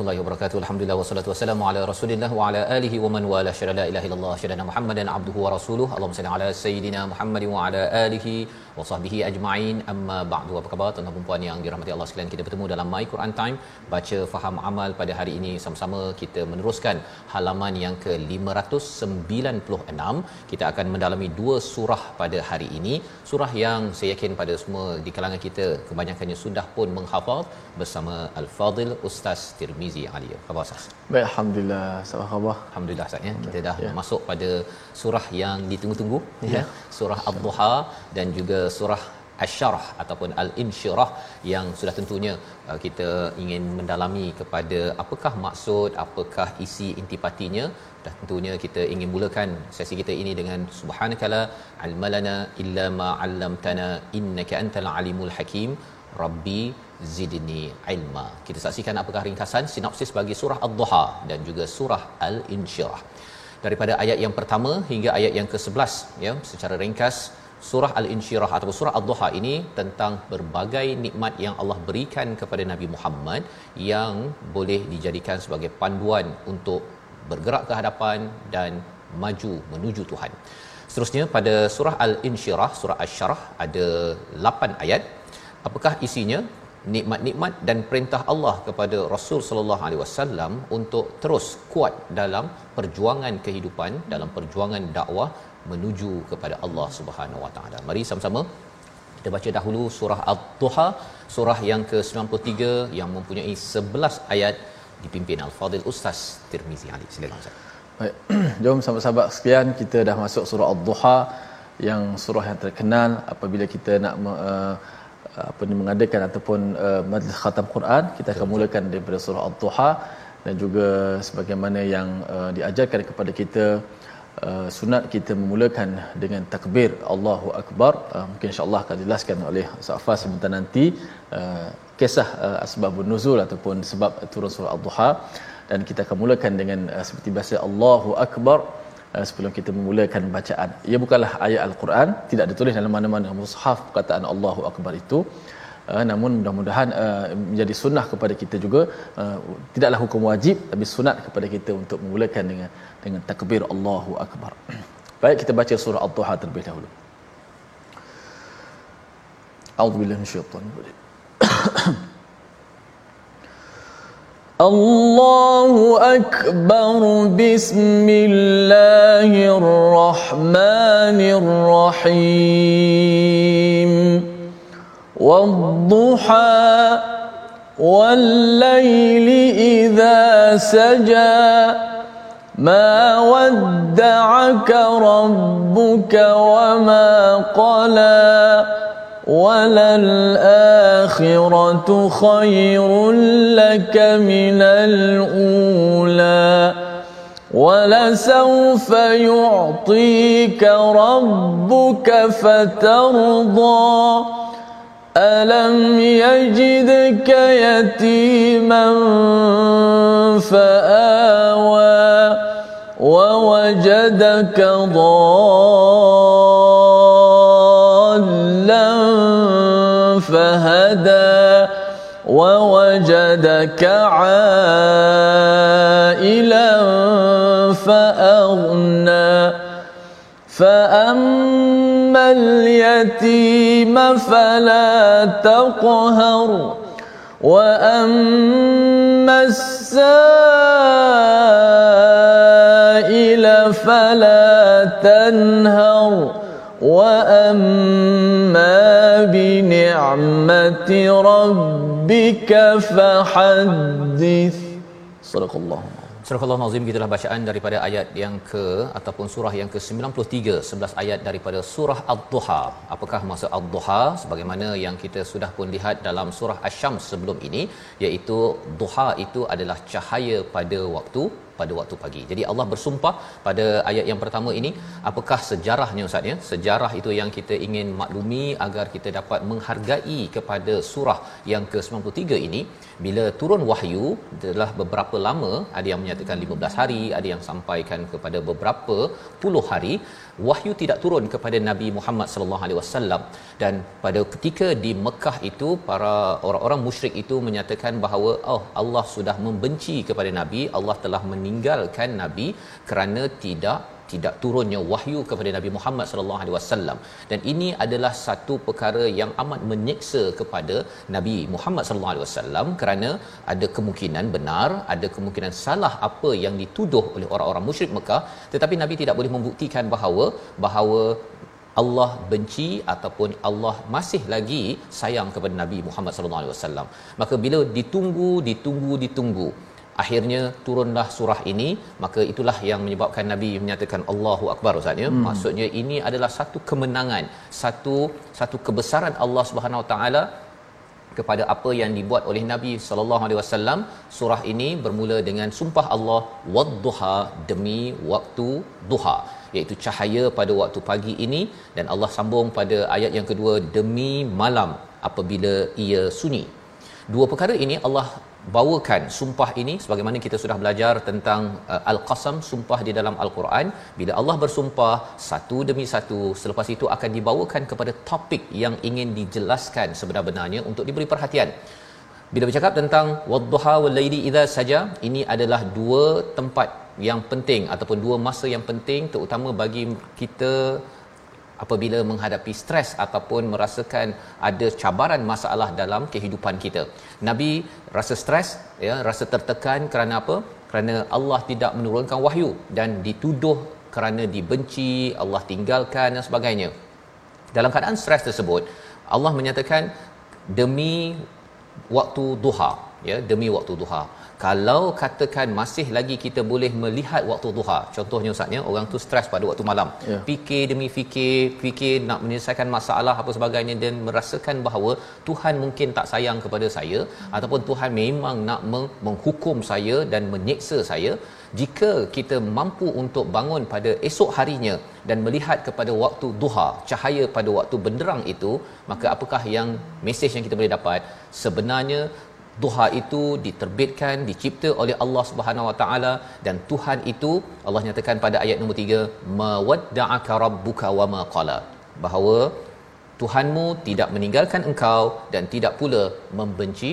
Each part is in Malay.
warahmatullahi wabarakatuh. Alhamdulillah wassalatu wassalamu ala Rasulillah wa ala alihi wa man wala syada la ilaha illallah syadana Muhammadan abduhu wa rasuluh. Allahumma salli ala sayidina Muhammad wa ala alihi wa sahbihi ajma'in. Amma ba'du. Apa khabar tuan-tuan dan puan yang dirahmati Allah sekalian? Kita bertemu dalam My Quran Time, baca faham amal pada hari ini sama-sama kita meneruskan halaman yang ke-596. Kita akan mendalami dua surah pada hari ini. Surah yang saya yakin pada semua di kalangan kita kebanyakannya sudah pun menghafal bersama Al-Fadil Ustaz Tirmizi Ali. Apa khabar Ustaz? Baik, Alhamdulillah. Salam khabar. Alhamdulillah Ustaz ya. Kita dah Ya. masuk pada surah yang ditunggu-tunggu ya. Ya. Surah Ad-Duha dan juga surah Asy-Syarah ataupun Al-Insyirah yang sudah tentunya uh, kita ingin mendalami kepada apakah maksud, apakah isi intipatinya dan tentunya kita ingin mulakan sesi kita ini dengan subhanakala almalana illa ma 'allamtana innaka antal alimul hakim rabbi zidni ilma. Kita saksikan apakah ringkasan sinopsis bagi surah Ad-Duha dan juga surah Al-Insyirah. Daripada ayat yang pertama hingga ayat yang ke-11 ya, secara ringkas surah Al-Insyirah atau surah Ad-Duha ini tentang berbagai nikmat yang Allah berikan kepada Nabi Muhammad yang boleh dijadikan sebagai panduan untuk bergerak ke hadapan dan maju menuju Tuhan. Seterusnya pada surah Al-Insyirah, surah Asy-Syarah ada 8 ayat. Apakah isinya? Nikmat-nikmat dan perintah Allah kepada Rasul sallallahu alaihi wasallam untuk terus kuat dalam perjuangan kehidupan, dalam perjuangan dakwah menuju kepada Allah Subhanahu wa taala. Mari sama-sama kita baca dahulu surah Ad-Duha, surah yang ke-93 yang mempunyai 11 ayat dipimpin Al-Fadil Ustaz Tirmizi Ali. Silakan Ustaz. Baik. Jom sahabat-sahabat sekalian, kita dah masuk surah Ad-Duha yang surah yang terkenal apabila kita nak uh, apa ni mengadakan ataupun uh, majlis khatam Quran, kita akan mulakan daripada surah Ad-Duha dan juga sebagaimana yang uh, diajarkan kepada kita uh, sunat kita memulakan dengan takbir Allahu Akbar. Uh, mungkin insya-Allah akan dijelaskan oleh Ustaz Fas sebentar nanti uh, kisah uh, asbabun nuzul ataupun sebab turun surah Ad-Duha. Dan kita akan mulakan dengan uh, seperti biasa Allahu Akbar sebelum kita memulakan bacaan. Ia bukanlah ayat Al-Quran, tidak ditulis dalam mana-mana mushaf perkataan Allahu Akbar itu. Uh, namun mudah-mudahan uh, menjadi sunnah kepada kita juga uh, tidaklah hukum wajib tapi sunat kepada kita untuk memulakan dengan dengan takbir Allahu Akbar. Baik kita baca surah Ad-Duha terlebih dahulu. A'udzubillahi minasyaitanir rajim. الله أكبر بسم الله الرحمن الرحيم والضحى والليل إذا سجى ما ودعك ربك وما قلى وللآخرة خير لك من الأولى ولسوف يعطيك ربك فترضى ألم يجدك يتيما فآوى ووجدك ضالا ووجدك عائلا فأغنى. فأما اليتيم فلا تقهر وأما السائل فلا تنهر. وأما بنعمة ربك rabbika fahaddith Sadaqallah Surah Nazim kita bacaan daripada ayat yang ke ataupun surah yang ke-93 11 ayat daripada surah Ad-Duha. Apakah maksud Ad-Duha? Sebagaimana yang kita sudah pun lihat dalam surah Asy-Syams sebelum ini iaitu duha itu adalah cahaya pada waktu pada waktu pagi. Jadi Allah bersumpah pada ayat yang pertama ini, apakah sejarahnya Ustaz ya? Sejarah itu yang kita ingin maklumi agar kita dapat menghargai kepada surah yang ke-93 ini bila turun wahyu telah beberapa lama, ada yang menyatakan 15 hari, ada yang sampaikan kepada beberapa puluh hari, wahyu tidak turun kepada Nabi Muhammad sallallahu alaihi wasallam. Dan pada ketika di Mekah itu para orang-orang musyrik itu menyatakan bahawa oh Allah sudah membenci kepada Nabi, Allah telah meninggalkan Nabi kerana tidak tidak turunnya wahyu kepada Nabi Muhammad sallallahu alaihi wasallam. Dan ini adalah satu perkara yang amat menyeksa kepada Nabi Muhammad sallallahu alaihi wasallam kerana ada kemungkinan benar ada kemungkinan salah apa yang dituduh oleh orang-orang musyrik Mekah. Tetapi Nabi tidak boleh membuktikan bahawa bahawa Allah benci ataupun Allah masih lagi sayang kepada Nabi Muhammad sallallahu alaihi wasallam. Maka bila ditunggu ditunggu ditunggu akhirnya turunlah surah ini. Maka itulah yang menyebabkan nabi menyatakan Allahu akbar ustaz ya. Hmm. maksudnya ini adalah satu kemenangan satu satu kebesaran Allah Subhanahu Wa taala kepada apa yang dibuat oleh Nabi sallallahu alaihi wasallam. Surah ini bermula dengan sumpah Allah wadduha demi waktu duha iaitu cahaya pada waktu pagi ini. Dan Allah sambung pada ayat yang kedua demi malam apabila ia sunyi. Dua perkara ini Allah bawakan sumpah ini sebagaimana kita sudah belajar tentang uh, al-qasam sumpah di dalam al-Quran. Bila Allah bersumpah satu demi satu selepas itu akan dibawakan kepada topik yang ingin dijelaskan sebenar-benarnya untuk diberi perhatian. Bila bercakap tentang wadduha wal laili idza saja ini adalah dua tempat yang penting ataupun dua masa yang penting terutama bagi kita apabila menghadapi stres ataupun merasakan ada cabaran masalah dalam kehidupan kita. Nabi rasa stres ya, rasa tertekan kerana apa? Kerana Allah tidak menurunkan wahyu dan dituduh kerana dibenci, Allah tinggalkan dan sebagainya. Dalam keadaan stres tersebut, Allah menyatakan demi waktu duha, ya, demi waktu duha kalau katakan masih lagi kita boleh melihat waktu duha contohnya ustaznya orang tu stres pada waktu malam yeah. fikir demi fikir fikir nak menyelesaikan masalah apa sebagainya dan merasakan bahawa Tuhan mungkin tak sayang kepada saya ataupun Tuhan memang nak menghukum saya dan menyeksa saya jika kita mampu untuk bangun pada esok harinya dan melihat kepada waktu duha cahaya pada waktu benderang itu maka apakah yang mesej yang kita boleh dapat sebenarnya duha itu diterbitkan dicipta oleh Allah Subhanahu Wa Taala dan Tuhan itu Allah nyatakan pada ayat nombor 3 mawadda'aka rabbuka wa ma qala. Bahawa Tuhanmu tidak meninggalkan engkau dan tidak pula membenci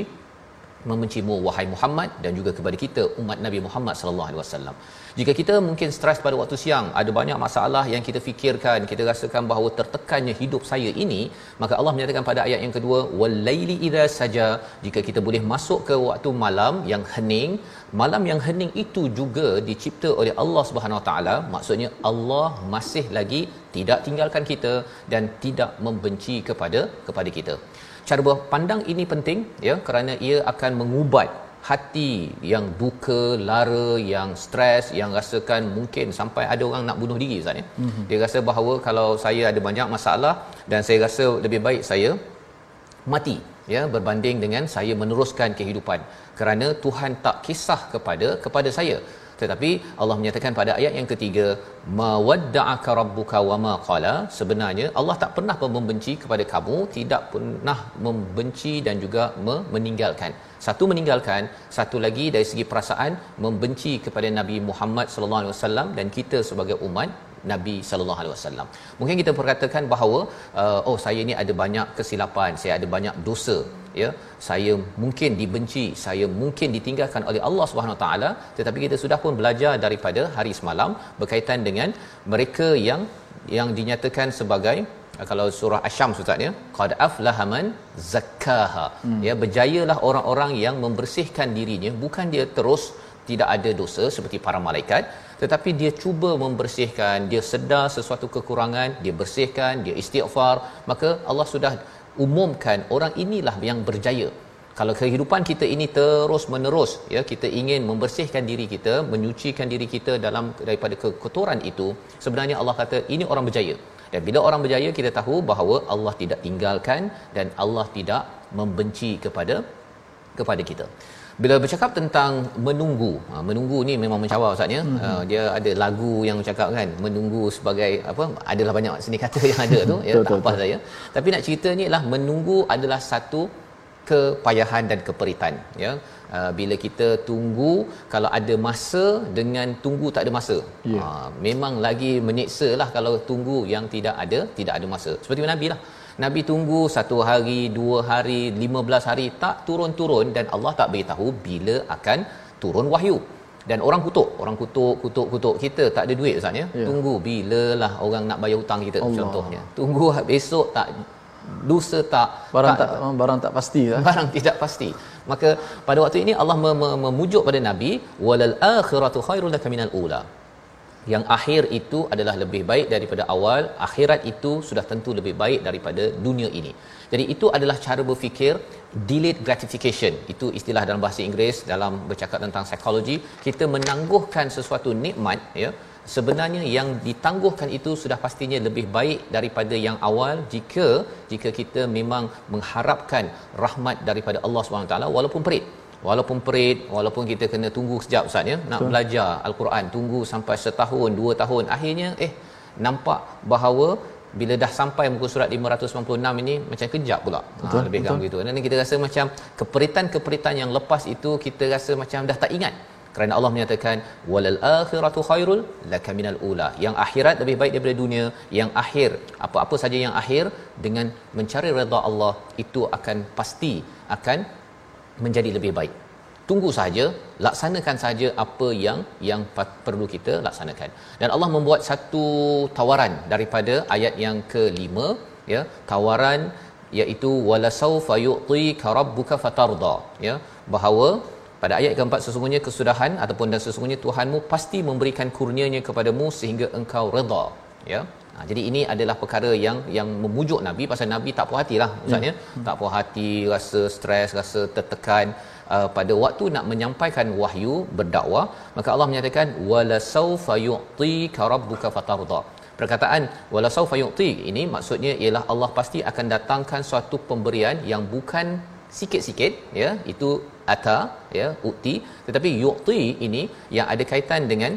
membencimu wahai Muhammad dan juga kepada kita umat Nabi Muhammad sallallahu alaihi wasallam. Jika kita mungkin stres pada waktu siang, ada banyak masalah yang kita fikirkan, kita rasakan bahawa tertekannya hidup saya ini, maka Allah menyatakan pada ayat yang kedua, "Walaili idza saja", jika kita boleh masuk ke waktu malam yang hening, malam yang hening itu juga dicipta oleh Allah Subhanahu Wa Taala, maksudnya Allah masih lagi tidak tinggalkan kita dan tidak membenci kepada kepada kita cara berpandang ini penting ya kerana ia akan mengubat hati yang duka, lara, yang stres, yang rasakan mungkin sampai ada orang nak bunuh diri Ustaz ya. Mm-hmm. Dia rasa bahawa kalau saya ada banyak masalah dan saya rasa lebih baik saya mati ya berbanding dengan saya meneruskan kehidupan kerana Tuhan tak kisah kepada kepada saya tetapi Allah menyatakan pada ayat yang ketiga mawadda'aka rabbuka wama qala. Sebenarnya Allah tak pernah membenci kepada kamu tidak pernah membenci dan juga meninggalkan. Satu meninggalkan satu lagi dari segi perasaan membenci kepada Nabi Muhammad sallallahu alaihi wasallam dan kita sebagai umat Nabi sallallahu alaihi wasallam. Mungkin kita perkatakan bahawa uh, oh saya ni ada banyak kesilapan, saya ada banyak dosa, ya. Saya mungkin dibenci, saya mungkin ditinggalkan oleh Allah Subhanahu taala, tetapi kita sudah pun belajar daripada hari semalam berkaitan dengan mereka yang yang dinyatakan sebagai kalau surah asy-syams ustaz ya qad aflaha man zakkaha hmm. ya berjayalah orang-orang yang membersihkan dirinya bukan dia terus tidak ada dosa seperti para malaikat tetapi dia cuba membersihkan dia sedar sesuatu kekurangan dia bersihkan dia istighfar maka Allah sudah umumkan orang inilah yang berjaya kalau kehidupan kita ini terus menerus ya kita ingin membersihkan diri kita menyucikan diri kita dalam daripada kekotoran itu sebenarnya Allah kata ini orang berjaya dan bila orang berjaya kita tahu bahawa Allah tidak tinggalkan dan Allah tidak membenci kepada kepada kita. Bila bercakap tentang menunggu, ha, menunggu ni memang mencabar ustaz ya. Mm-hmm. Uh, dia ada lagu yang cakap kan menunggu sebagai apa adalah banyak seni kata yang ada tu ya tak apa saya. Tapi nak cerita ni lah menunggu adalah satu kepayahan dan keperitan ya uh, bila kita tunggu kalau ada masa dengan tunggu tak ada masa yeah. uh, memang lagi menyeksa lah kalau tunggu yang tidak ada tidak ada masa seperti Nabi lah Nabi tunggu satu hari, dua hari, lima belas hari tak turun-turun dan Allah tak beritahu bila akan turun wahyu. Dan orang kutuk, orang kutuk, kutuk, kutuk kita tak ada duit Ustaz ya. ya. Tunggu bilalah orang nak bayar hutang kita Allah. contohnya. Tunggu besok tak lusa tak barang tak, tak barang tak pasti lah. barang tidak pasti maka pada waktu ini Allah memujuk pada nabi walal akhiratu khairul laka minal ula yang akhir itu adalah lebih baik daripada awal. Akhirat itu sudah tentu lebih baik daripada dunia ini. Jadi itu adalah cara berfikir delayed gratification. Itu istilah dalam bahasa Inggeris dalam bercakap tentang psikologi kita menangguhkan sesuatu nikmat ya. Sebenarnya yang ditangguhkan itu sudah pastinya lebih baik daripada yang awal jika jika kita memang mengharapkan rahmat daripada Allah SWT walaupun perit walaupun perit walaupun kita kena tunggu sekejap ustaz ya nak Betul. belajar al-Quran tunggu sampai setahun dua tahun akhirnya eh nampak bahawa bila dah sampai muka surat 596 ini macam kejap pula. Ha, betul, ha, lebih kurang begitu. Dan kita rasa macam keperitan-keperitan yang lepas itu kita rasa macam dah tak ingat. Kerana Allah menyatakan walal akhiratu khairul laka minal ula. Yang akhirat lebih baik daripada dunia yang akhir apa-apa saja yang akhir dengan mencari redha Allah itu akan pasti akan menjadi lebih baik. Tunggu saja laksanakan saja apa yang yang perlu kita laksanakan. Dan Allah membuat satu tawaran daripada ayat yang kelima ya tawaran iaitu wala saufa yu'tika rabbuka fatarda ya bahawa pada ayat keempat sesungguhnya kesudahan ataupun dan sesungguhnya Tuhanmu pasti memberikan kurnianya kepadamu sehingga engkau redha ya ha, jadi ini adalah perkara yang yang memujuk nabi pasal nabi tak puas hatilah ustaz ya. Hmm. tak puas hati rasa stres rasa tertekan uh, pada waktu nak menyampaikan wahyu berdakwah maka Allah menyatakan wala saufa yu'tika rabbuka fatarda perkataan wala saufa yu'ti ini maksudnya ialah Allah pasti akan datangkan suatu pemberian yang bukan sikit-sikit ya. Itu ata ya ukti tetapi yu'ti ini yang ada kaitan dengan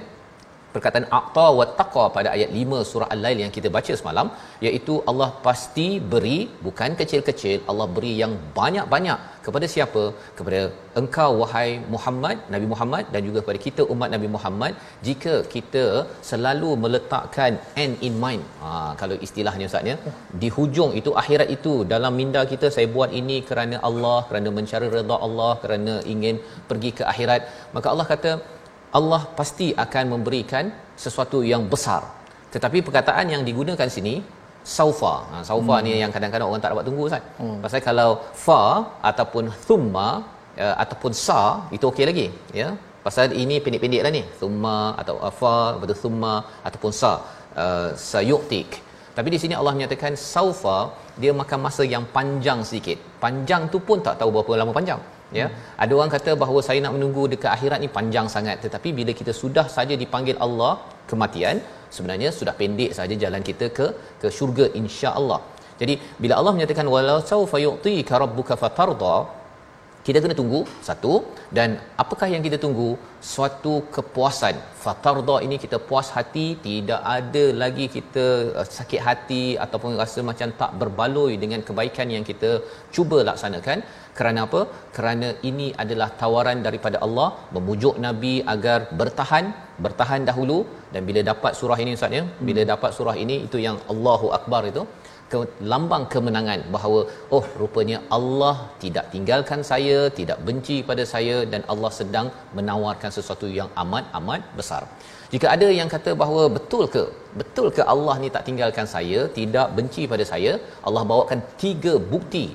perkataan aqta wa taqwa pada ayat 5 surah al-lail yang kita baca semalam iaitu Allah pasti beri bukan kecil-kecil. Allah beri yang banyak-banyak kepada siapa? Kepada engkau wahai Muhammad Nabi Muhammad dan juga kepada kita umat Nabi Muhammad jika kita selalu meletakkan end in mind. Ha, kalau istilahnya ustaz ya di hujung itu akhirat itu dalam minda kita saya buat ini kerana Allah kerana mencari redha Allah kerana ingin pergi ke akhirat. Maka Allah kata Allah pasti akan memberikan sesuatu yang besar. Tetapi perkataan yang digunakan sini saufa. Ha, saufa hmm. ni yang kadang-kadang orang tak dapat tunggu kan. Hmm. Pasal kalau fa ataupun thumma uh, ataupun sa itu okey lagi, ya. Pasal ini pendek-pendek ni. Thumma atau fa atau thumma ataupun sa uh, sayutik. Tapi di sini Allah menyatakan saufa dia makan masa yang panjang sedikit. Panjang tu pun tak tahu berapa lama panjang ya. Ada orang kata bahawa saya nak menunggu dekat akhirat ni panjang sangat. Tetapi bila kita sudah saja dipanggil Allah kematian sebenarnya sudah pendek saja jalan kita ke ke syurga insya-Allah jadi bila Allah menyatakan walau sawfa yu'tika rabbuka fatarda kita kena tunggu satu. Dan apakah yang kita tunggu? Suatu kepuasan. Fatarda ini kita puas hati tidak ada lagi kita uh, sakit hati ataupun rasa macam tak berbaloi dengan kebaikan yang kita cuba laksanakan. Kerana apa? Kerana ini adalah tawaran daripada Allah memujuk nabi agar bertahan bertahan dahulu. Dan bila dapat surah ini ustaz ya? Bila dapat surah ini itu yang Allahu akbar itu ke lambang kemenangan bahawa oh rupanya Allah tidak tinggalkan saya tidak benci pada saya dan Allah sedang menawarkan sesuatu yang amat amat besar. Jika ada yang kata bahawa betul ke? Betul ke Allah ni tak tinggalkan saya tidak benci pada saya? Allah bawakan tiga bukti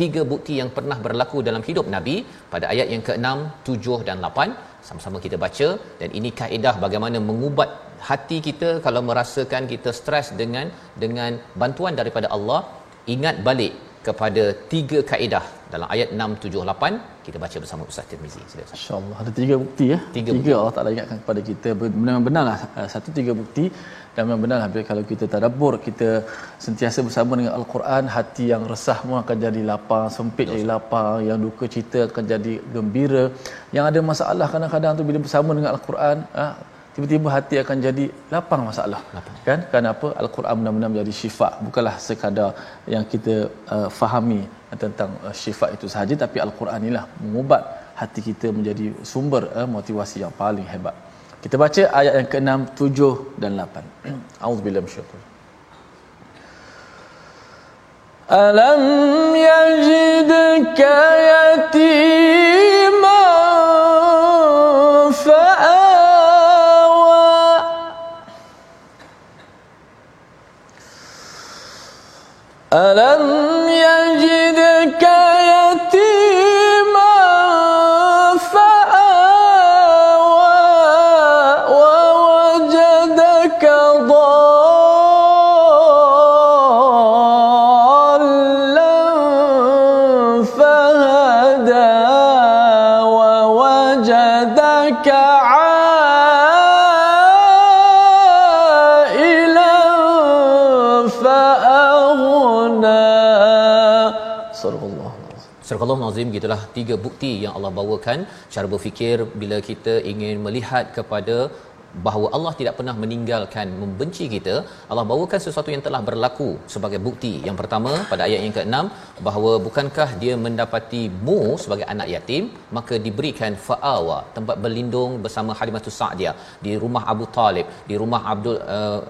tiga bukti yang pernah berlaku dalam hidup nabi pada ayat yang ke-6 7 dan 8 sama-sama kita baca dan ini kaedah bagaimana mengubat hati kita kalau merasakan kita stres dengan dengan bantuan daripada Allah ingat balik kepada tiga kaedah dalam ayat 6 7 8 kita baca bersama Ustaz Tirmizi. Silakan. Insya-Allah ada tiga bukti ya. Tiga, tiga bukti. Allah Taala ingatkan kepada kita benar benarlah eh, satu tiga bukti dan memang benar habis kalau kita tadabbur kita sentiasa bersama dengan al-Quran hati yang resah pun akan jadi lapang sempit Betul. jadi lapang yang duka cita akan jadi gembira yang ada masalah kadang-kadang tu bila bersama dengan al-Quran ha, tiba-tiba hati akan jadi lapang masalah. Lapang. kan? Kenapa al-Quran benar-benar menjadi syifa. Bukanlah sekadar yang kita uh, fahami tentang uh, syifa itu sahaja tapi al-Quran inilah mengubat hati kita menjadi sumber uh, motivasi yang paling hebat. Kita baca ayat yang ke-6, 7 dan 8. Auzubillahi minasyaitanir Alam yajidka yatima Alam Surah Nazim gitulah tiga bukti yang Allah bawakan. Cara berfikir bila kita ingin melihat kepada bahawa Allah tidak pernah meninggalkan membenci kita Allah bawakan sesuatu yang telah berlaku sebagai bukti. Yang pertama pada ayat yang ke-6 bahawa bukankah dia mendapati mu sebagai anak yatim? Maka diberikan fa'awa tempat berlindung bersama Halimatus Sa'diyah di rumah Abu Talib di rumah Abdul uh,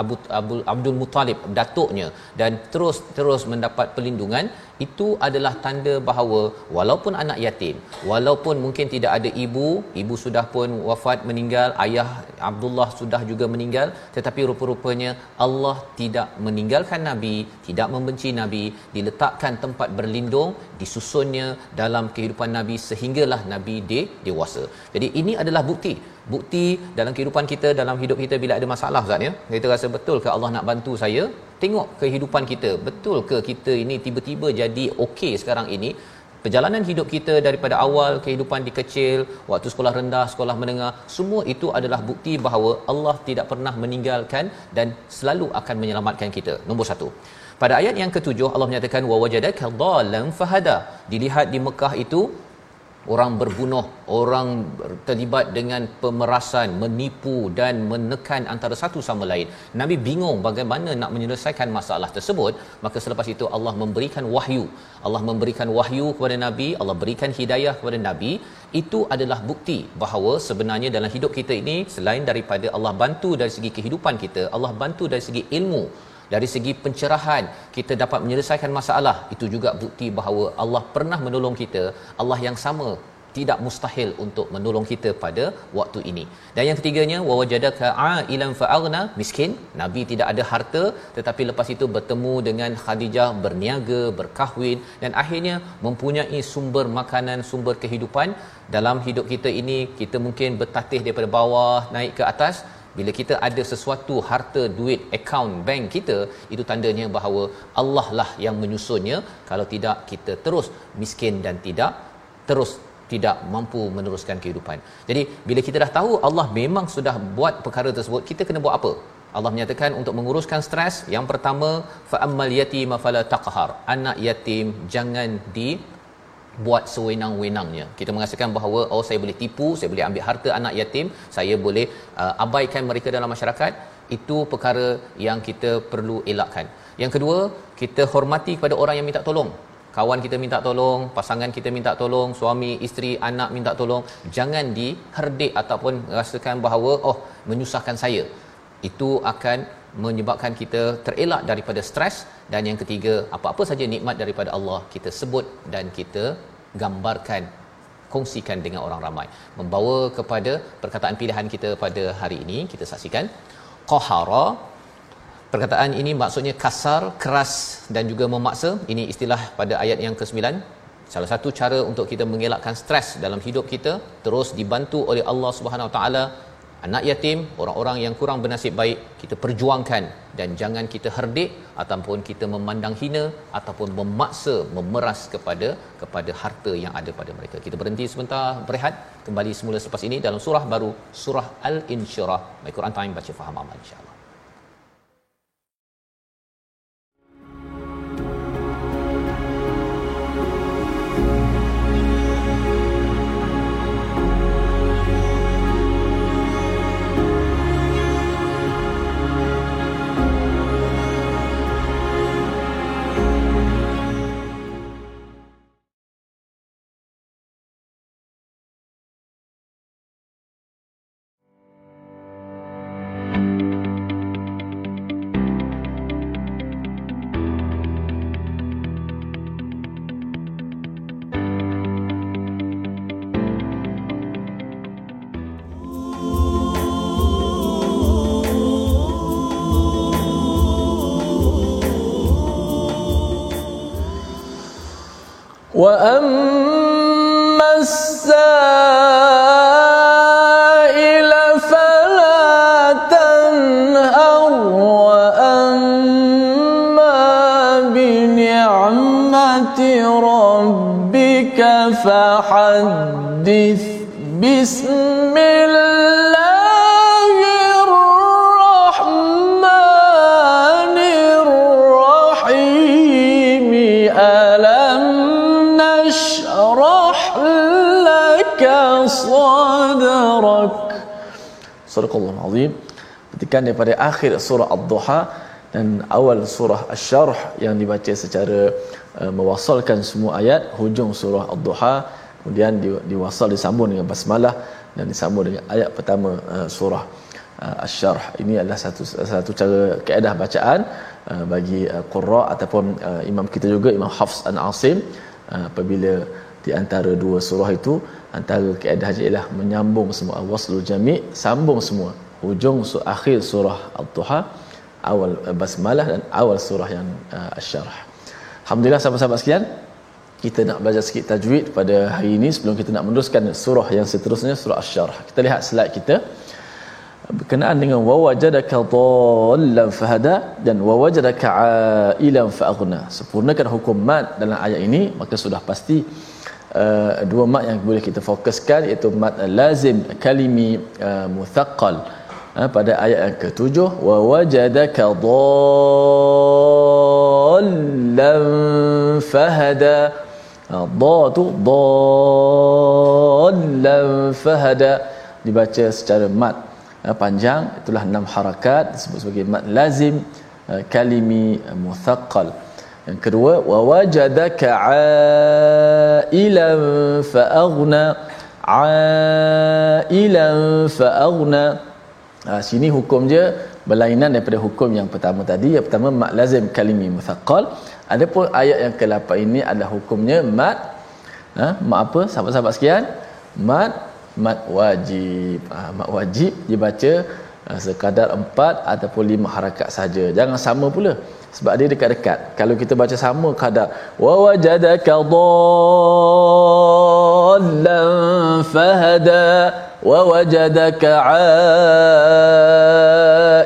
Abu, Abu Abdul Muttalib datuknya dan terus terus mendapat perlindungan itu adalah tanda bahawa walaupun anak yatim walaupun mungkin tidak ada ibu ibu sudah pun wafat meninggal ayah Abdullah sudah juga meninggal tetapi rupa-rupanya Allah tidak meninggalkan nabi tidak membenci nabi diletakkan tempat berlindung disusunnya dalam kehidupan nabi sehinggalah nabi de dewasa. Jadi ini adalah bukti bukti dalam kehidupan kita dalam hidup kita bila ada masalah Ustaz ya? Kita rasa betul ke Allah nak bantu saya? Tengok kehidupan kita. Betul ke kita ini tiba-tiba jadi okey sekarang ini? Perjalanan hidup kita daripada awal kehidupan di kecil waktu sekolah rendah sekolah menengah semua itu adalah bukti bahawa Allah tidak pernah meninggalkan dan selalu akan menyelamatkan kita. Nombor satu. Pada ayat yang ketujuh Allah menyatakan wa wajadaka dhalan fahada. Dilihat di Mekah itu orang berbunuh, orang terlibat dengan pemerasan, menipu dan menekan antara satu sama lain. Nabi bingung bagaimana nak menyelesaikan masalah tersebut, maka selepas itu Allah memberikan wahyu. Allah memberikan wahyu kepada Nabi, Allah berikan hidayah kepada Nabi. Itu adalah bukti bahawa sebenarnya dalam hidup kita ini selain daripada Allah bantu dari segi kehidupan kita, Allah bantu dari segi ilmu dari segi pencerahan kita dapat menyelesaikan masalah. Itu juga bukti bahawa Allah pernah menolong kita. Allah yang sama tidak mustahil untuk menolong kita pada waktu ini. Dan yang ketiganya wajadaka ailan fa'aghna miskin, nabi tidak ada harta tetapi lepas itu bertemu dengan Khadijah berniaga, berkahwin dan akhirnya mempunyai sumber makanan, sumber kehidupan. Dalam hidup kita ini kita mungkin bertatih daripada bawah naik ke atas bila kita ada sesuatu harta duit akaun bank kita itu tandanya bahawa Allah lah yang menyusunnya kalau tidak kita terus miskin dan tidak terus tidak mampu meneruskan kehidupan. Jadi bila kita dah tahu Allah memang sudah buat perkara tersebut, kita kena buat apa? Allah menyatakan untuk menguruskan stres, yang pertama fa ammal yatim fala taqhar. Anak yatim jangan di buat sewenang-wenangnya. Kita merasakan bahawa oh saya boleh tipu, saya boleh ambil harta anak yatim, saya boleh uh, abaikan mereka dalam masyarakat, itu perkara yang kita perlu elakkan. Yang kedua, kita hormati kepada orang yang minta tolong. Kawan kita minta tolong, pasangan kita minta tolong, suami, isteri, anak minta tolong, jangan diherdik ataupun rasakan bahawa oh menyusahkan saya. Itu akan menyebabkan kita terelak daripada stres. Dan yang ketiga apa-apa saja nikmat daripada Allah kita sebut dan kita gambarkan kongsikan dengan orang ramai. Membawa kepada perkataan pilihan kita pada hari ini kita saksikan. Qahara. Perkataan ini maksudnya kasar keras dan juga memaksa. Ini istilah pada ayat yang ke-9 salah satu cara untuk kita mengelakkan stres dalam hidup kita terus dibantu oleh Allah Subhanahu Wa Taala anak yatim, orang-orang yang kurang bernasib baik, kita perjuangkan dan jangan kita herdik ataupun kita memandang hina ataupun memaksa memeras kepada kepada harta yang ada pada mereka. Kita berhenti sebentar berehat, kembali semula selepas ini dalam surah baru surah Al-Insyirah. My Quran Time baca faham amal insya-Allah. وأما petikan daripada akhir surah Ad-Duha dan awal surah Asy-Syarh yang dibaca secara uh, mewasalkan semua ayat hujung surah Ad-Duha kemudian di, diwasal disambung dengan basmalah dan disambung dengan ayat pertama uh, surah uh, Asy-Syarh ini adalah satu satu cara kaedah bacaan uh, bagi uh, qurra ataupun uh, imam kita juga Imam Hafs an Asim uh, apabila di antara dua surah itu antara keadaannya ialah menyambung semua waslul jami' sambung semua hujung akhir surah al-duha awal uh, basmalah dan awal surah yang uh, asy-syarh alhamdulillah sahabat-sahabat sekalian kita nak belajar sikit tajwid pada hari ini sebelum kita nak meneruskan surah yang seterusnya surah asy-syarh kita lihat slide kita. Berkenaan dengan wawajadaka dhallan fahada dan wawajadaka ailan faaghna. Sempurnakan hukum mad dalam ayat ini maka sudah pasti uh, dua mad yang boleh kita fokuskan iaitu mad lazim kalimi uh, muthaqqal pada ayat yang ketujuh wawajadaka dhallan fahada. Uh, dha tu dhallan fahada. Dibaca secara mad uh, panjang. Itulah enam harakat disebut sebagai mad lazim kalimi muthaqqal yang kedua wa wajadaka ailan fa aghna. Ailan fa aghna ha, sini hukum dia berlainan daripada hukum yang pertama tadi. Yang pertama mad lazim kalimi muthaqqal adapun ayat yang ke-8 ini adalah hukumnya mad ha, mad apa? Sahabat-sahabat sekalian mad mad wajib. Ha, mad wajib dibaca ha, sekadar empat ataupun lima harakat saja. Jangan sama pula. Sebab dia dekat-dekat. Kalau kita baca sama kadar wa wajadaka dhallan fahada wajadaka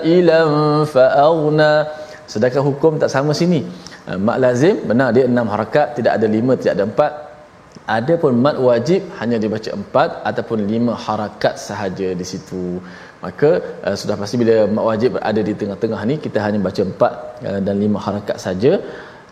ailan faaghna sedangkan hukum tak sama sini. Mak lazim benar dia enam harakat tidak ada lima tidak ada empat. Ada pun mad wajib hanya dibaca empat ataupun lima harakat sahaja di situ. Maka uh, sudah pasti bila mak wajib ada di tengah-tengah ni kita hanya baca empat uh, dan lima harakat saja.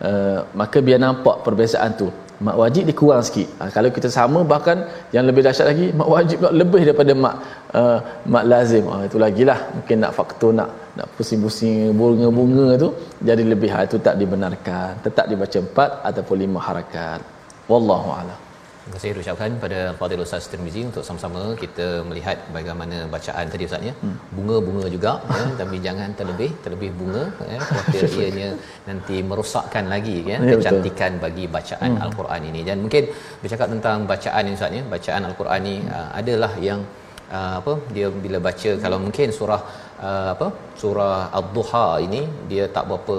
Uh, maka biar nampak perbezaan tu mak wajib dikurang sikit. Ha, kalau kita sama bahkan yang lebih dahsyat lagi mak wajib pula lebih daripada mak uh, mak lazim. Ha, itu lagilah mungkin nak faktor nak nak pusing-pusing bunga-bunga tu jadi lebih ha, itu tak dibenarkan. Tetap dibaca empat ataupun lima harakat. Wallahu a'lam Terima kasih ucapkan pada Fadil Ustaz Tirmizi untuk sama-sama kita melihat bagaimana bacaan tadi Ustaz ya. Hmm. Bunga-bunga juga ya tapi jangan terlebih terlebih bunga ya khawatir ianya nanti merosakkan lagi ya, ya kecantikan betul. bagi bacaan hmm. al-Quran ini. Dan mungkin bercakap tentang bacaan ini Ustaz ya, bacaan al-Quran ini hmm. uh, adalah yang uh, apa dia bila baca kalau mungkin surah uh, apa? Surah ad-duha ini dia tak berapa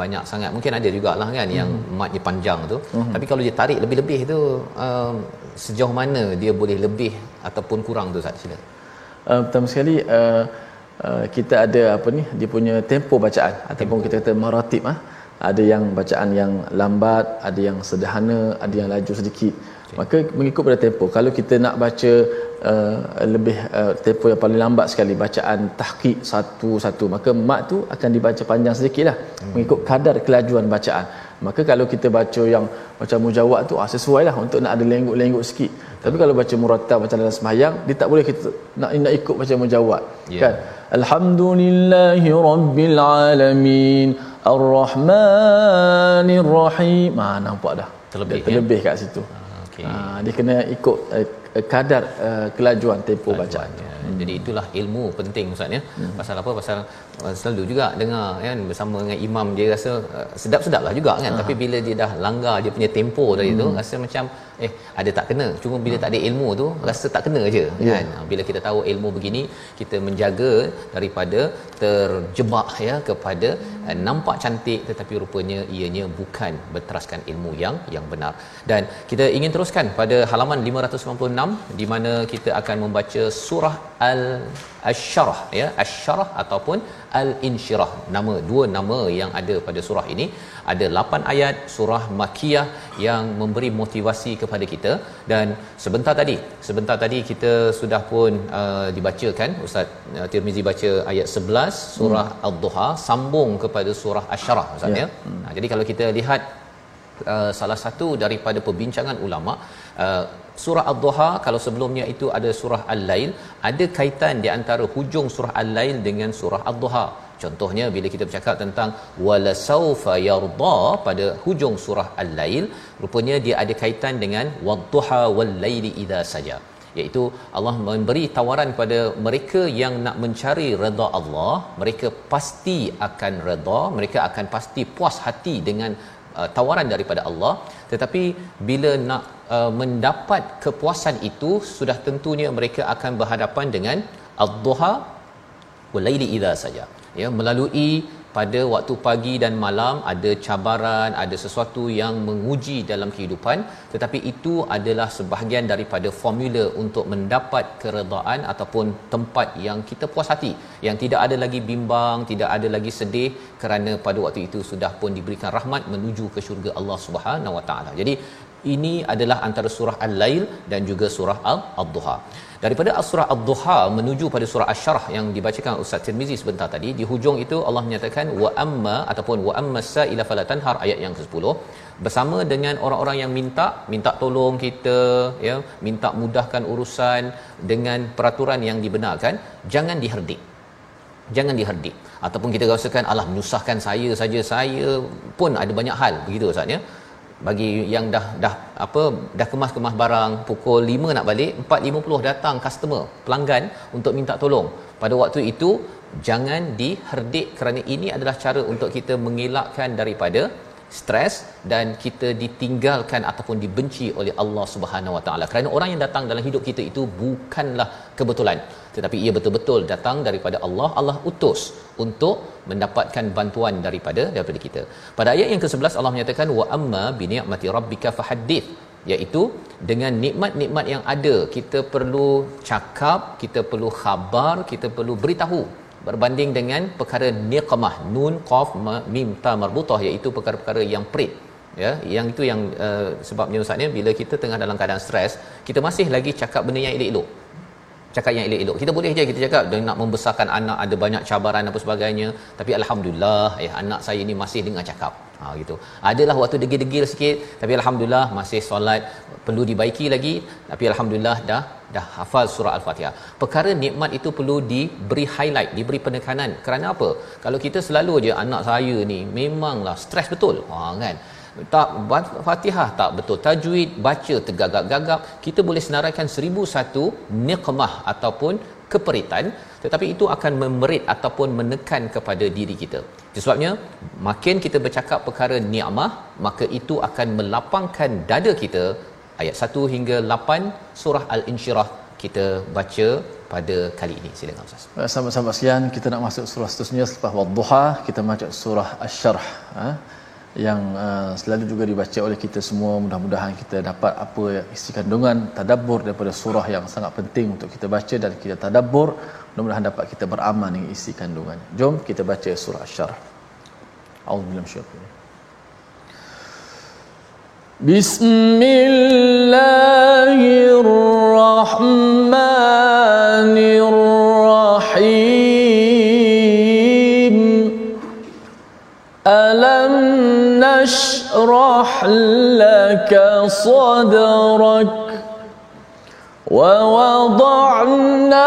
banyak sangat. Mungkin ada jugalah kan hmm. yang mat dia panjang tu. Hmm. tapi kalau dia tarik lebih-lebih tu uh, sejauh mana dia boleh lebih ataupun kurang tu Ustaz? Sila. Uh, pertama sekali uh, uh, kita ada apa ni? Dia punya tempo bacaan. Tempo. ataupun kita kata maratib ah. Ada yang bacaan yang lambat ada yang sederhana ada yang laju sedikit okay. maka mengikut pada tempo kalau kita nak baca uh, lebih uh, tempo yang paling lambat sekali bacaan tahqiq satu-satu maka mat tu akan dibaca panjang sedikitlah hmm. mengikut kadar kelajuan bacaan maka kalau kita baca yang macam mujawad tu ah sesuailah untuk nak ada lengguk-lengguk sikit Betul. tapi kalau baca murattal macam dalam sembahyang dia tak boleh kita nak nak ikut macam mujawad yeah. kan alhamdulillahi rabbil alamin arrahmanir rahim ah nampak dah terlebih terlebih ya? kat situ ah, okay. ah, dia kena ikut uh, kadar uh, kelajuan tempoh bacaan ya. hmm. jadi itulah ilmu penting ustaz ya hmm. pasal apa pasal uh, selalu juga dengar kan bersama dengan imam dia rasa uh, sedap-sedaplah juga kan Aha. tapi bila dia dah langgar dia punya tempo tadi hmm. tu rasa macam eh ada tak kena? Cuma bila tak ada ilmu tu rasa tak kena aje yeah. kan? Ha, bila kita tahu ilmu begini kita menjaga daripada terjebak ya kepada uh, nampak cantik tetapi rupanya ianya bukan berteraskan ilmu yang yang benar. Dan kita ingin teruskan pada halaman 596 di mana kita akan membaca surah al Asy-Syarah ya Asy-Syarah ataupun Al-Insyirah nama dua nama yang ada pada surah ini ada 8 ayat surah Makkiyah yang memberi motivasi kepada kita dan sebentar tadi sebentar tadi kita sudah pun uh, dibacakan Ustaz uh, Tirmizi baca ayat 11 surah hmm. Ad-Duha sambung kepada surah Asy-Syarah Ustaz ya, ya. Hmm. Nah, jadi kalau kita lihat uh, salah satu daripada perbincangan ulama uh, surah ad-duha kalau sebelumnya itu ada surah al-lail ada kaitan di antara hujung surah al-lail dengan surah ad-duha. Contohnya bila kita bercakap tentang wala saufa yarda pada hujung surah al-lail rupanya dia ada kaitan dengan wad-duha wal-laili idza saja iaitu Allah memberi tawaran kepada mereka yang nak mencari redha Allah mereka pasti akan redha mereka akan pasti puas hati dengan uh, tawaran daripada Allah. Tetapi bila nak uh, mendapat kepuasan itu sudah tentunya mereka akan berhadapan dengan ad-duha walaili idza saja. Ya melalui pada waktu pagi dan malam ada cabaran ada sesuatu yang menguji dalam kehidupan. Tetapi itu adalah sebahagian daripada formula untuk mendapat keredaan ataupun tempat yang kita puas hati. Yang tidak ada lagi bimbang tidak ada lagi sedih kerana pada waktu itu sudah pun diberikan rahmat menuju ke syurga Allah Subhanahu Wa Taala. Jadi ini adalah antara surah Al-Lail dan juga surah Al-Duha. Daripada surah Ad-Duha menuju pada surah Asy-Syarah yang dibacakan Ustaz Tirmizi sebentar tadi, di hujung itu Allah menyatakan wa amma ataupun wa amma sa'ila fala tanhar ayat yang ke-10 bersama dengan orang-orang yang minta minta tolong kita ya minta mudahkan urusan dengan peraturan yang dibenarkan jangan diherdik. Jangan diherdik. Ataupun kita rasakan Allah menyusahkan saya saja saya pun ada banyak hal. Begitu ustaz ya bagi yang dah dah apa dah kemas-kemas barang pukul 5 nak balik 4.50 datang customer pelanggan untuk minta tolong. Pada waktu itu jangan diherdik kerana ini adalah cara untuk kita mengelakkan daripada stres dan kita ditinggalkan ataupun dibenci oleh Allah Subhanahu Wa Taala. Kerana orang yang datang dalam hidup kita itu bukanlah kebetulan tetapi ia betul-betul datang daripada Allah. Allah utus untuk mendapatkan bantuan daripada daripada kita. Pada ayat yang ke-11 Allah menyatakan wa amma bi ni'mati rabbika fahaddith iaitu dengan nikmat-nikmat yang ada kita perlu cakap kita perlu khabar kita perlu beritahu berbanding dengan perkara niqmah nun qaf mim ta marbutah iaitu perkara-perkara yang perit. Ya yang itu yang uh, sebabnya ustaz bila kita tengah dalam keadaan stres kita masih lagi cakap benda yang elok-elok. Cakap yang elok-elok. Kita boleh je kita cakap nak membesarkan anak ada banyak cabaran apa sebagainya. Tapi alhamdulillah ya anak saya ni masih dengar cakap ha gitu. Adalah waktu degil-degil sikit tapi alhamdulillah masih solat. Perlu dibaiki lagi tapi alhamdulillah dah dah hafal surah al-fatihah perkara nikmat itu perlu diberi highlight diberi penekanan. Kerana apa? Kalau kita selalu aja anak saya ni memanglah stres betul. Ha kan? Tak Fatihah tak betul. Tajwid baca tergagap-gagap. Kita boleh senaraikan seribu satu niqmah ataupun keperitan tetapi itu akan memerit ataupun menekan kepada diri kita sebabnya makin kita bercakap perkara nikmah maka itu akan melapangkan dada kita ayat 1 hingga 8 surah al-insyirah kita baca pada kali ini silakan ustaz. Sama-sama sekalian kita nak masuk surah seterusnya selepas wadduha kita baca surah asy-syarh ha? yang uh, selalu juga dibaca oleh kita semua mudah-mudahan kita dapat apa isi kandungan tadabbur daripada surah yang sangat penting untuk kita baca dan kita tadabbur mudah-mudahan dapat kita beramal dengan isi kandungannya. jom kita baca surah syarah a'udzubillahi minasyaitanir Bismillahirrahmanirrahim. الله الرحمن الرحيم الم ووضعنا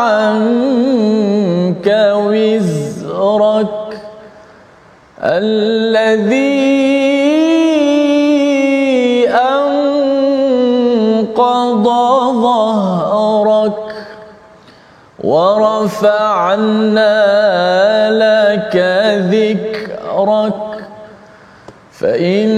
عنك وزرك الذي أنقض ظهرك ورفعنا لك ذكرك. فإن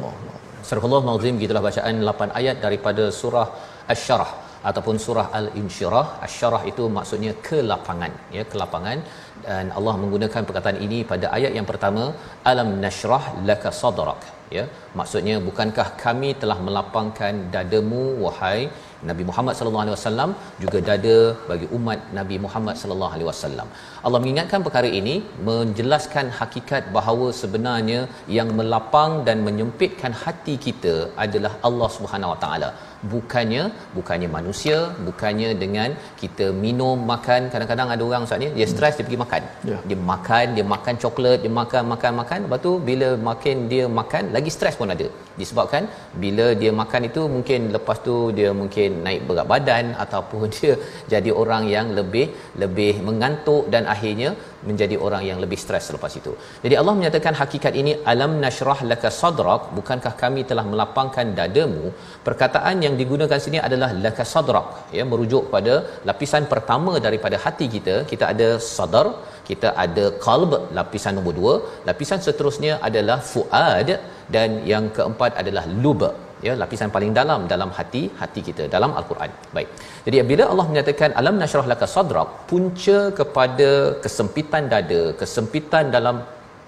Surah Al-Azim gitulah bacaan 8 ayat daripada surah Asy-Syarah ataupun surah Al-Insyirah. Asy-Syarah itu maksudnya kelapangan, ya, kelapangan dan Allah menggunakan perkataan ini pada ayat yang pertama, alam nashrah laka sadrak, ya. Maksudnya bukankah kami telah melapangkan dadamu wahai Nabi Muhammad sallallahu alaihi wasallam juga dada bagi umat Nabi Muhammad sallallahu alaihi wasallam. Allah mengingatkan perkara ini menjelaskan hakikat bahawa sebenarnya yang melapang dan menyempitkan hati kita adalah Allah Subhanahu wa taala. Bukannya bukannya manusia, bukannya dengan kita minum makan kadang-kadang ada orang saat ni dia stres dia pergi makan. Ya. Dia makan, dia makan coklat, dia makan makan makan lepas tu bila makin dia makan lagi stres pun ada. Disebabkan bila dia makan itu mungkin lepas tu dia mungkin naik berat badan ataupun dia jadi orang yang lebih lebih mengantuk dan akhirnya menjadi orang yang lebih stres selepas itu. Jadi Allah menyatakan hakikat ini alam nashrah laka sadrak bukankah kami telah melapangkan dadamu? Perkataan yang digunakan sini adalah laka sadrak ya merujuk kepada lapisan pertama daripada hati kita. Kita ada sadar, kita ada qalb lapisan nombor dua, lapisan seterusnya adalah fuad dan yang keempat adalah lub ya lapisan paling dalam dalam hati hati kita dalam al-Quran. Baik. Jadi bila Allah menyatakan alam nashrah laka sadrak punca kepada kesempitan dada, kesempitan dalam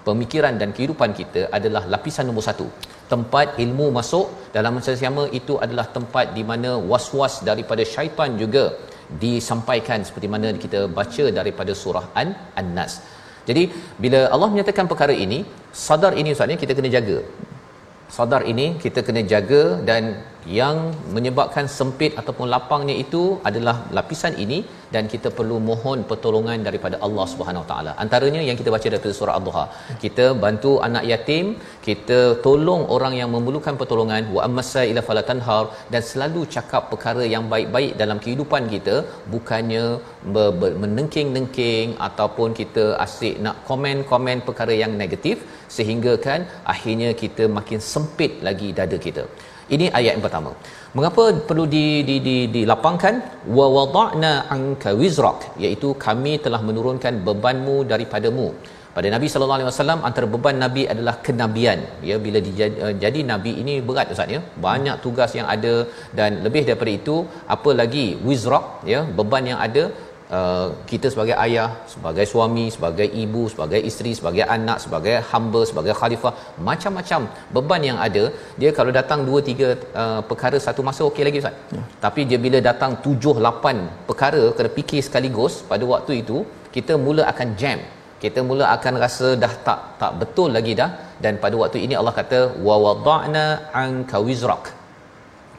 pemikiran dan kehidupan kita adalah lapisan nombor satu tempat ilmu masuk dalam masa sama itu adalah tempat di mana was-was daripada syaitan juga disampaikan seperti mana kita baca daripada surah An An-Nas. Jadi bila Allah menyatakan perkara ini, sadar ini ustaz ni kita kena jaga. Sadar ini kita kena jaga dan yang menyebabkan sempit ataupun lapangnya itu adalah lapisan ini dan kita perlu mohon pertolongan daripada Allah Subhanahu Taala. Antaranya yang kita baca daripada surah Ad-Duha. Kita bantu anak yatim, kita tolong orang yang memerlukan pertolongan wa ammasa ila falatanhar dan selalu cakap perkara yang baik-baik dalam kehidupan kita bukannya menengking-nengking ataupun kita asyik nak komen-komen perkara yang negatif sehingga kan akhirnya kita makin sempit lagi dada kita. Ini ayat yang pertama. Mengapa perlu di di di dilapangkan wa wada'na anka wizrak iaitu kami telah menurunkan bebanmu daripadamu. Pada Nabi sallallahu alaihi wasallam antara beban nabi adalah kenabian. Ya bila dijadi, uh, jadi nabi ini berat ustaz ya. Banyak tugas yang ada dan lebih daripada itu apa lagi wizrak ya beban yang ada uh, kita sebagai ayah sebagai suami sebagai ibu sebagai isteri sebagai anak sebagai hamba sebagai khalifah macam-macam beban yang ada dia kalau datang 2 3 uh, perkara satu masa okey lagi ustaz. Ya. tapi dia bila datang 7 8 perkara kena fikir sekaligus pada waktu itu kita mula akan jam. Kita mula akan rasa dah tak tak betul lagi dah. Dan pada waktu ini Allah kata wa wada'na anka wizrak.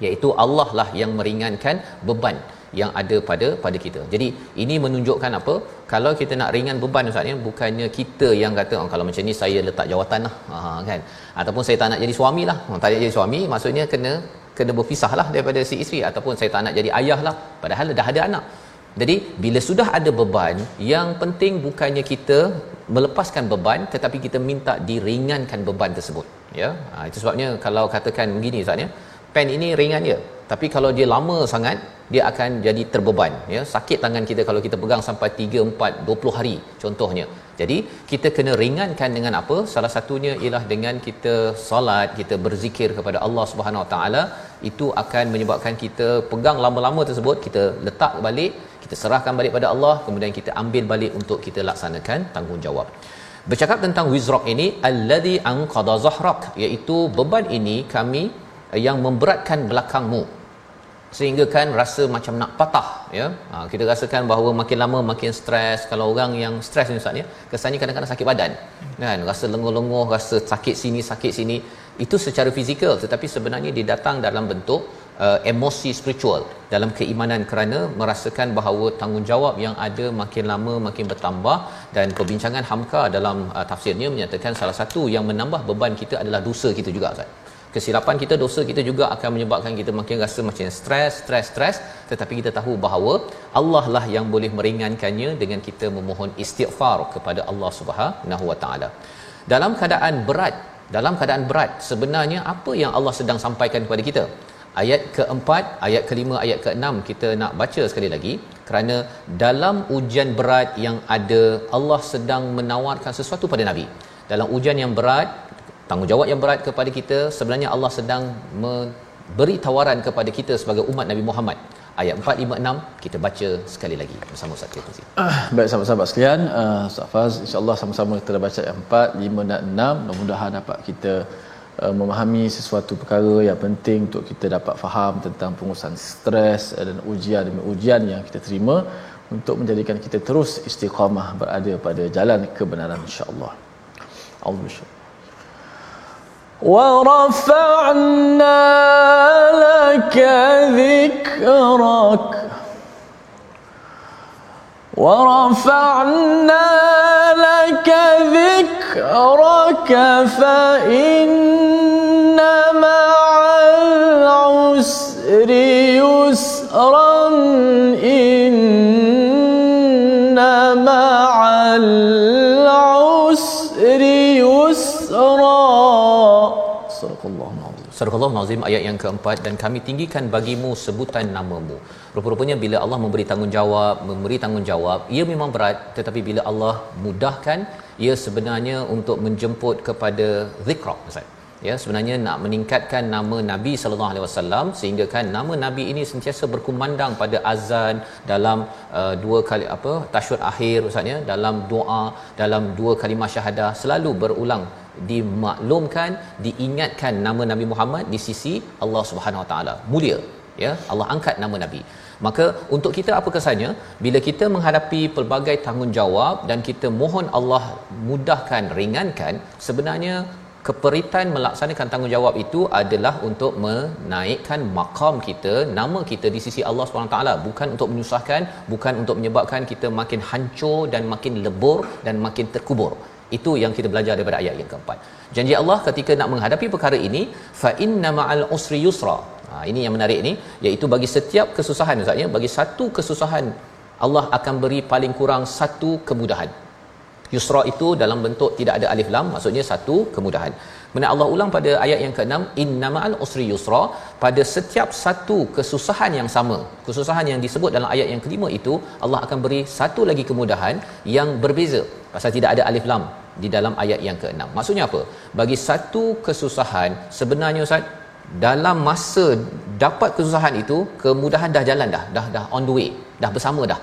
Iaitu Allah lah yang meringankan beban yang ada pada pada kita. Jadi ini menunjukkan apa? Kalau kita nak ringan beban ustaz ya, bukannya kita yang kata oh, kalau macam ni saya letak jawatan lah. Ha kan. Ataupun saya tak nak jadi suami lah. Oh, tak nak jadi suami maksudnya kena kena berpisah lah daripada si isteri ataupun saya tak nak jadi ayah lah padahal dah ada anak. Jadi bila sudah ada beban, yang penting bukannya kita melepaskan beban tetapi kita minta diringankan beban tersebut. Ya. Ha, itu sebabnya kalau katakan begini ustaz ya, pen ini ringan je tapi kalau dia lama sangat dia akan jadi terbeban ya. Sakit tangan kita kalau kita pegang sampai 3 4 20 hari contohnya. Jadi kita kena ringankan dengan apa? Salah satunya ialah dengan kita solat kita berzikir kepada Allah Subhanahu Wa Taala. Itu akan menyebabkan kita pegang lama-lama tersebut kita letak balik kita serahkan balik pada Allah kemudian kita ambil balik untuk kita laksanakan tanggungjawab. Bercakap tentang wizrak ini alladhi anqadha zahrak iaitu beban ini kami yang memberatkan belakangmu sehingga kan rasa macam nak patah ya. Ha, kita rasakan bahawa makin lama makin stres kalau orang yang stres ni ustaz ya kesannya kadang-kadang sakit badan. Kan? Rasa lenguh-lenguh rasa sakit sini sakit sini. Itu secara fizikal tetapi sebenarnya dia datang dalam bentuk uh, emosi spiritual. Dalam keimanan kerana merasakan bahawa tanggungjawab yang ada makin lama makin bertambah. Dan perbincangan Hamka dalam uh, tafsirnya menyatakan salah satu yang menambah beban kita adalah dosa kita juga ustaz kesilapan kita dosa kita juga akan menyebabkan kita makin rasa macam stres stres stres. Tetapi kita tahu bahawa Allah lah yang boleh meringankannya dengan kita memohon istighfar kepada Allah Subhanahu Wa Taala. Dalam keadaan berat dalam keadaan berat sebenarnya apa yang Allah sedang sampaikan kepada kita? Ayat keempat ayat kelima ayat keenam kita nak baca sekali lagi. Kerana dalam ujian berat yang ada Allah sedang menawarkan sesuatu pada nabi. Dalam ujian yang berat tanggungjawab yang berat kepada kita. Sebenarnya Allah sedang memberi tawaran kepada kita sebagai umat Nabi Muhammad. Ayat 4 5 6 kita baca sekali lagi bersama Ustaz Tirmizi. Uh, baik sahabat-sahabat sekalian, uh, Ustaz Faz insya-Allah sama-sama kita baca ayat 4 5 dan 6 mudah-mudahan dapat kita uh, memahami sesuatu perkara yang penting untuk kita dapat faham tentang pengurusan stres dan ujian demi ujian yang kita terima untuk menjadikan kita terus istiqamah berada pada jalan kebenaran insya-Allah. Allahu ورفعنا لك ذكرك. ورفعنا لك ذكرك فإن Surah Nazim ayat yang keempat dan kami tinggikan bagimu sebutan namamu. Rupa-rupanya bila Allah memberi tanggungjawab, memberi tanggungjawab, ia memang berat tetapi bila Allah mudahkan, ia sebenarnya untuk menjemput kepada zikra. Ustaz. Ya, sebenarnya nak meningkatkan nama Nabi sallallahu alaihi wasallam sehingga kan nama Nabi ini sentiasa berkumandang pada azan dalam uh, dua kali apa tasyahud akhir ustaz ya dalam doa dalam dua kalimah syahadah selalu berulang dimaklumkan diingatkan nama Nabi Muhammad di sisi Allah Subhanahu Wa Taala. Mulia ya? Allah angkat nama Nabi. Maka untuk kita apa kesannya? Bila kita menghadapi pelbagai tanggungjawab dan kita mohon Allah mudahkan ringankan sebenarnya keperitan melaksanakan tanggungjawab itu adalah untuk menaikkan makam kita nama kita di sisi Allah SWT bukan untuk menyusahkan bukan untuk menyebabkan kita makin hancur dan makin lebur dan makin terkubur itu yang kita belajar daripada ayat yang keempat. Janji Allah ketika nak menghadapi perkara ini, fa inna ma'al usri yusra. Ha, ini yang menarik ni, iaitu bagi setiap kesusahan Ustaz ya, bagi satu kesusahan Allah akan beri paling kurang satu kemudahan. Yusra itu dalam bentuk tidak ada alif lam, maksudnya satu kemudahan. Kemudian Allah ulang pada ayat yang ke-6, inna ma'al usri yusra, pada setiap satu kesusahan yang sama, kesusahan yang disebut dalam ayat yang kelima itu, Allah akan beri satu lagi kemudahan yang berbeza. Pasal tidak ada alif lam di dalam ayat yang ke-6. Maksudnya apa? Bagi satu kesusahan sebenarnya Ustaz dalam masa dapat kesusahan itu kemudahan dah jalan dah dah dah on the way dah bersama dah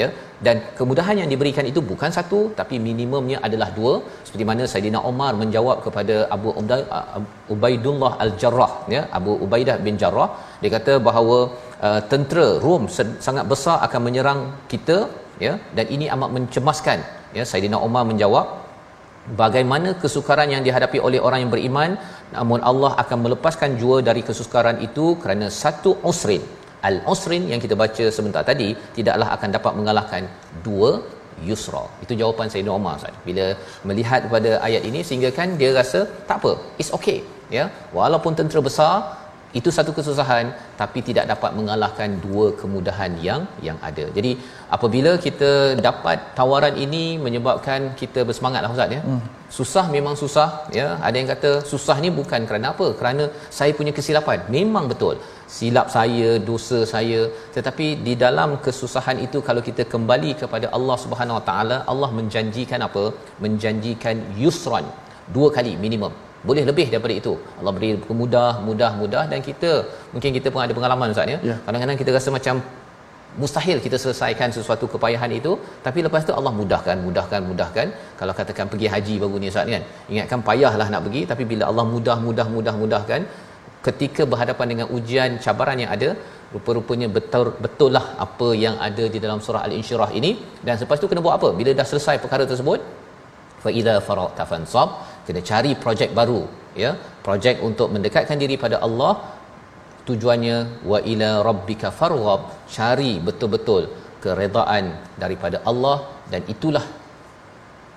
ya dan kemudahan yang diberikan itu bukan satu tapi minimumnya adalah dua. Seperti mana Saidina Umar menjawab kepada Abu Ubaidullah Al-Jarrah ya Abu Ubaidah bin Jarrah. Dia kata bahawa uh, tentera Rom sangat besar akan menyerang kita ya dan ini amat mencemaskan ya Saidina Umar menjawab bagaimana kesukaran yang dihadapi oleh orang yang beriman namun Allah akan melepaskan jua dari kesukaran itu kerana satu usrin al usrin yang kita baca sebentar tadi tidaklah akan dapat mengalahkan dua yusra itu jawapan Sayyidina Umar Ustaz bila melihat kepada ayat ini sehingga kan dia rasa tak apa it's okay ya walaupun tentera besar itu satu kesusahan tapi tidak dapat mengalahkan dua kemudahan yang yang ada. Jadi apabila kita dapat tawaran ini menyebabkan kita bersemangatlah ustaz ya. Hmm. Susah memang susah ya. Ada yang kata susah ni bukan kerana apa? Kerana saya punya kesilapan. Memang betul. Silap saya, dosa saya. Tetapi di dalam kesusahan itu kalau kita kembali kepada Allah Subhanahu Wa Taala, Allah menjanjikan apa? Menjanjikan yusran. Dua kali minimum boleh lebih daripada itu Allah beri mudah mudah mudah dan kita mungkin kita pun ada pengalaman ustaz ya yeah. kadang-kadang kita rasa macam mustahil kita selesaikan sesuatu kepayahan itu tapi lepas tu Allah mudahkan mudahkan mudahkan kalau katakan pergi haji baru ni ustaz kan ingatkan payahlah nak pergi tapi bila Allah mudah mudah mudah mudahkan ketika berhadapan dengan ujian cabaran yang ada rupa-rupanya betul betul lah apa yang ada di dalam surah al-insyirah ini. Dan selepas tu kena buat apa? Bila dah selesai perkara tersebut fa idza faragta fansab kena cari projek baru ya. Projek untuk mendekatkan diri pada Allah. Tujuannya wa ila rabbika farghab cari betul-betul keredaan daripada Allah. Dan itulah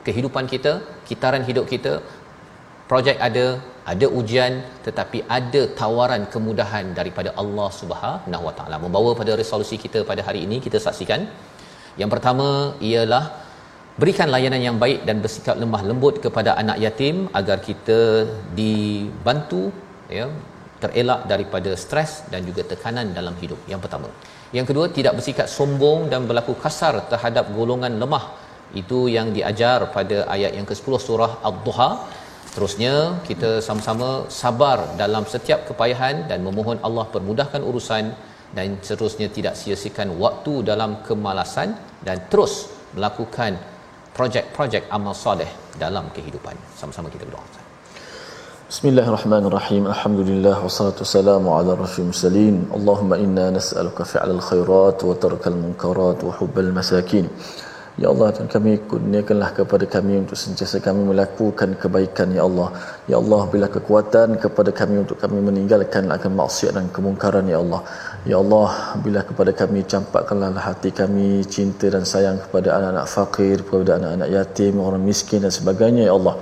kehidupan kita kitaran hidup kita. Projek ada ada ujian tetapi ada tawaran kemudahan daripada Allah Subhanahu Wa Taala. Membawa pada resolusi kita pada hari ini kita saksikan. Yang pertama ialah berikan layanan yang baik dan bersikap lemah lembut kepada anak yatim agar kita dibantu ya terelak daripada stres dan juga tekanan dalam hidup. Yang pertama. Yang kedua tidak bersikap sombong dan berlaku kasar terhadap golongan lemah. Itu yang diajar pada ayat yang ke-10 surah ad-duha terusnya kita sama-sama sabar dalam setiap kepayahan dan memohon Allah permudahkan urusan dan seterusnya tidak sia-siakan waktu dalam kemalasan dan terus melakukan projek-projek amal soleh dalam kehidupan. Sama-sama kita berdoa. Bismillahirrahmanirrahim. Alhamdulillah wassalatu wassalamu ala rasul mursalin. Allahumma inna nas'aluka fi'lal khairat wa tarkal munkarat wa hubbal masakin. Ya Allah Tuhan kami kurniakanlah kepada kami untuk sentiasa kami melakukan kebaikan Ya Allah. Ya Allah bila kekuatan kepada kami untuk kami meninggalkan akan maksiat dan kemungkaran Ya Allah. Ya Allah bila kepada kami campakkanlah hati kami cinta dan sayang kepada anak-anak fakir kepada anak-anak yatim orang miskin dan sebagainya Ya Allah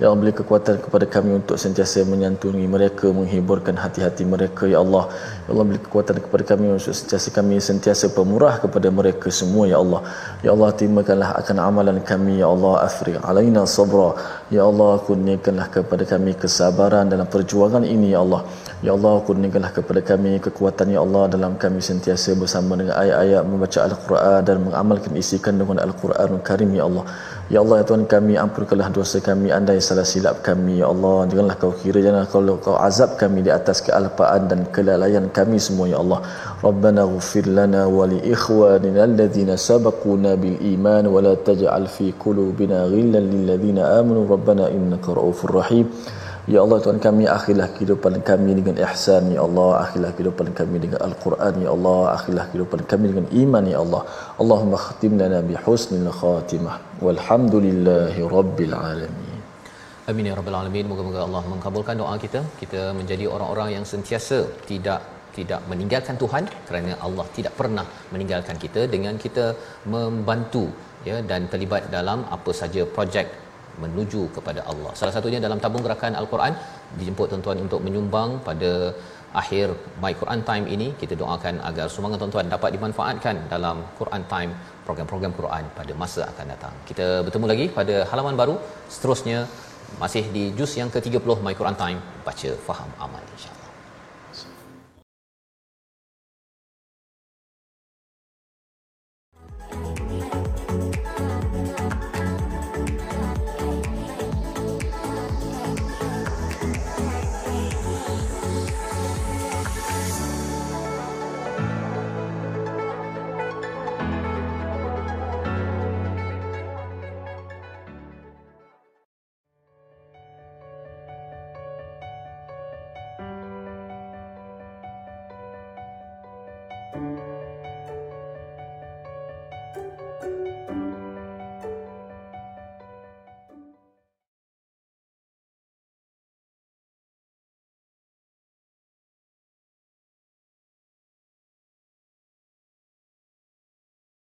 Ya Allah beri kekuatan kepada kami untuk sentiasa menyantuni mereka menghiburkan hati-hati mereka Ya Allah. Ya Allah beri kekuatan kepada kami untuk sentiasa kami sentiasa pemurah kepada mereka semua Ya Allah. Ya Allah terima kurniakanlah akan amalan kami ya Allah. Afri alaina sabra. Ya Allah kurniakanlah kepada kami kesabaran dalam perjuangan ini ya Allah. Ya Allah kurniakanlah kepada kami kekuatan ya Allah dalam kami sentiasa bersama dengan ayat-ayat membaca al-Quran dan mengamalkan isi kandungan al-Quranul Karim ya Allah Ya Allah ya Tuhan kami ampunkanlah dosa kami andai salah silap kami. Ya Allah janganlah kau kira janganlah kau, kau azab kami di atas kealpaan dan kelalaian kami semua ya Allah. Rabbana ghfir lana wa li ikhwanina alladhina sabaquna bil iman wa la taj'al fi qulubina ghillan lil ladzina amanu. Rabbana innaka ra'ufur rahim Ya Allah Tuhan kami akhirlah kehidupan kami dengan ihsan Ya Allah. Akhirlah kehidupan kami dengan Al-Quran Ya Allah. Akhirlah kehidupan kami dengan iman Ya Allah. Allahumma khatim lana bi husnil khatimah. Walhamdulillahi Rabbil Alamin. Amin ya rabbal alamin. Moga-moga Allah mengabulkan doa kita. Kita menjadi orang-orang yang sentiasa tidak tidak meninggalkan Tuhan kerana Allah tidak pernah meninggalkan kita dengan kita membantu ya dan terlibat dalam apa saja projek menuju kepada Allah. Salah satunya dalam tabung gerakan Al-Quran dijemput tuan-tuan untuk menyumbang pada akhir My Quran Time ini kita doakan agar sumbangan tuan-tuan dapat dimanfaatkan dalam Quran Time program-program Quran pada masa akan datang. Kita bertemu lagi pada halaman baru seterusnya masih di juz yang ke-30 My Quran Time baca faham amal insya-Allah.